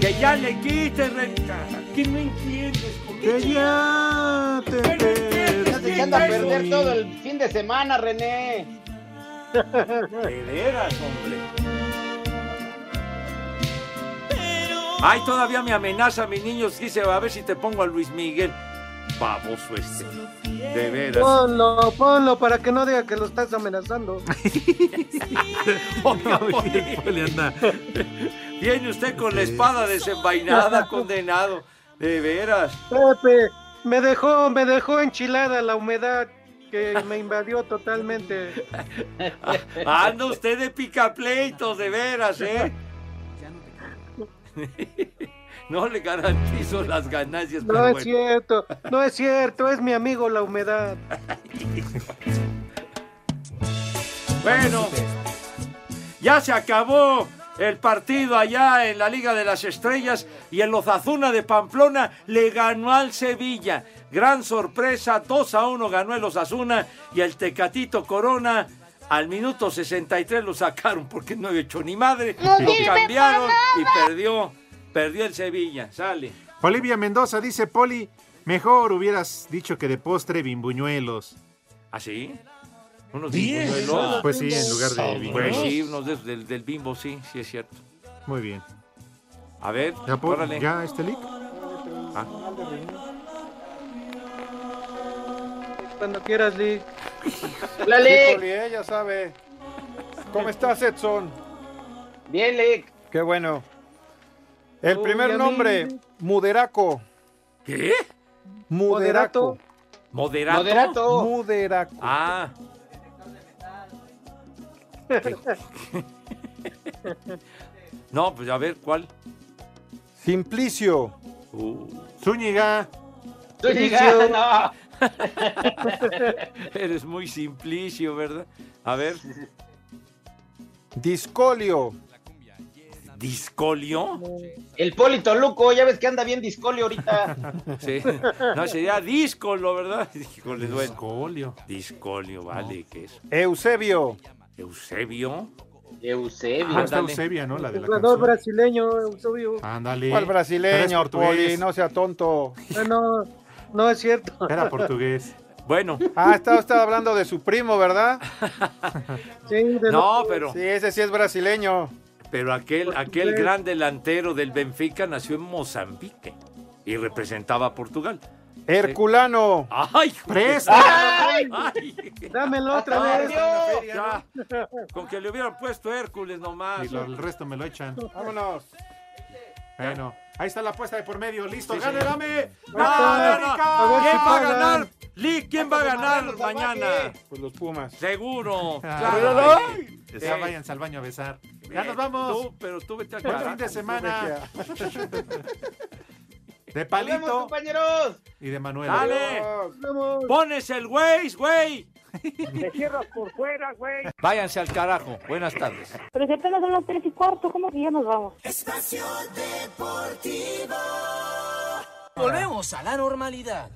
Que ya le quites, Renca. Que no entiendes. Que ya te Estás echando a perder todo el fin de semana, René. De veras, hombre. Ay, todavía me amenaza, mis niños. Dice, a ver si te pongo a Luis Miguel. Baboso este. De veras. Ponlo, ponlo para que no diga que lo estás amenazando. Oiga. Viene usted con la espada desenvainada, condenado. De veras. Pepe, me dejó, me dejó enchilada la humedad que me invadió totalmente. Anda usted de picapleitos, de veras, ¿eh? No le garantizo las ganancias, No pero es bueno. cierto, no es cierto, es mi amigo la humedad. Bueno, ya se acabó el partido allá en la Liga de las Estrellas y el Osasuna de Pamplona le ganó al Sevilla. Gran sorpresa, 2 a 1 ganó el Osasuna y el Tecatito Corona al minuto 63 lo sacaron porque no había hecho ni madre. No lo cambiaron y perdió, perdió el Sevilla. Sale. Olivia Mendoza dice, Poli, mejor hubieras dicho que de postre bimbuñuelos. ¿Así? Unos bimbuñuelos. Pues sí, en lugar de Pues bimbuñuelos. sí, unos de- del, del bimbo, sí, sí es cierto. Muy bien. A ver, ¿Ya, po- órale. ¿Ya este leak? Ah. Cuando quieras, Lick. Poli, eh, ya sabe. ¿Cómo estás, Edson? Bien, Lick. Qué bueno. El primer nombre, Muderaco. ¿Qué? Muderaco. ¿Moderato? Moderato. Muderaco. Ah. No, pues a ver, ¿cuál? Simplicio. Uh, Zúñiga. Zúñiga, no. Eres muy simplicio, ¿verdad? A ver. Discolio. ¿Discolio? El Polito Luco, ya ves que anda bien discolio ahorita. Sí. No, sería díscolo, ¿verdad? Discolio. Discolio, vale, ¿qué es? Eusebio. Eusebio. Eusebio. Ah, está. Eusebia, ¿no? La de la Jugador canción. brasileño, Eusebio. Ándale. ¿Cuál brasileño. Poli? No sea tonto. Ah, no, no es cierto. Era portugués. Bueno, Ah, estaba usted hablando de su primo, ¿verdad? Sí, de no, lo- pero, Sí, ese sí es brasileño. pero aquel, aquel gran delantero del Benfica nació en Mozambique y representaba a Portugal. Herculano. ¡Ay, ¡Presta! ¡Ay! Dámelo otra vez. ya. Con que le hubieran puesto Hércules nomás. Y lo- el resto me lo echan. Vámonos. Bueno, ahí está la apuesta de por medio. Listo, Sí, gane, dame. No, no, no. A ver ¿Quién si va a ganar? Lee, ¿quién va a ganar mañana? Pues los Pumas. Seguro. Claro. Ya váyanse al baño a besar. Ya nos vamos. Tú, pero tú vete al Buen fin de semana. De Nos vemos, Palito compañeros. y de Manuel. Dale. Vamos. Pones el Waze, güey. Te cierras por fuera, güey. Váyanse al carajo. Buenas tardes. Pero si apenas son las tres y cuarto, ¿cómo que ya nos vamos? Espacio Deportivo. Volvemos a la normalidad.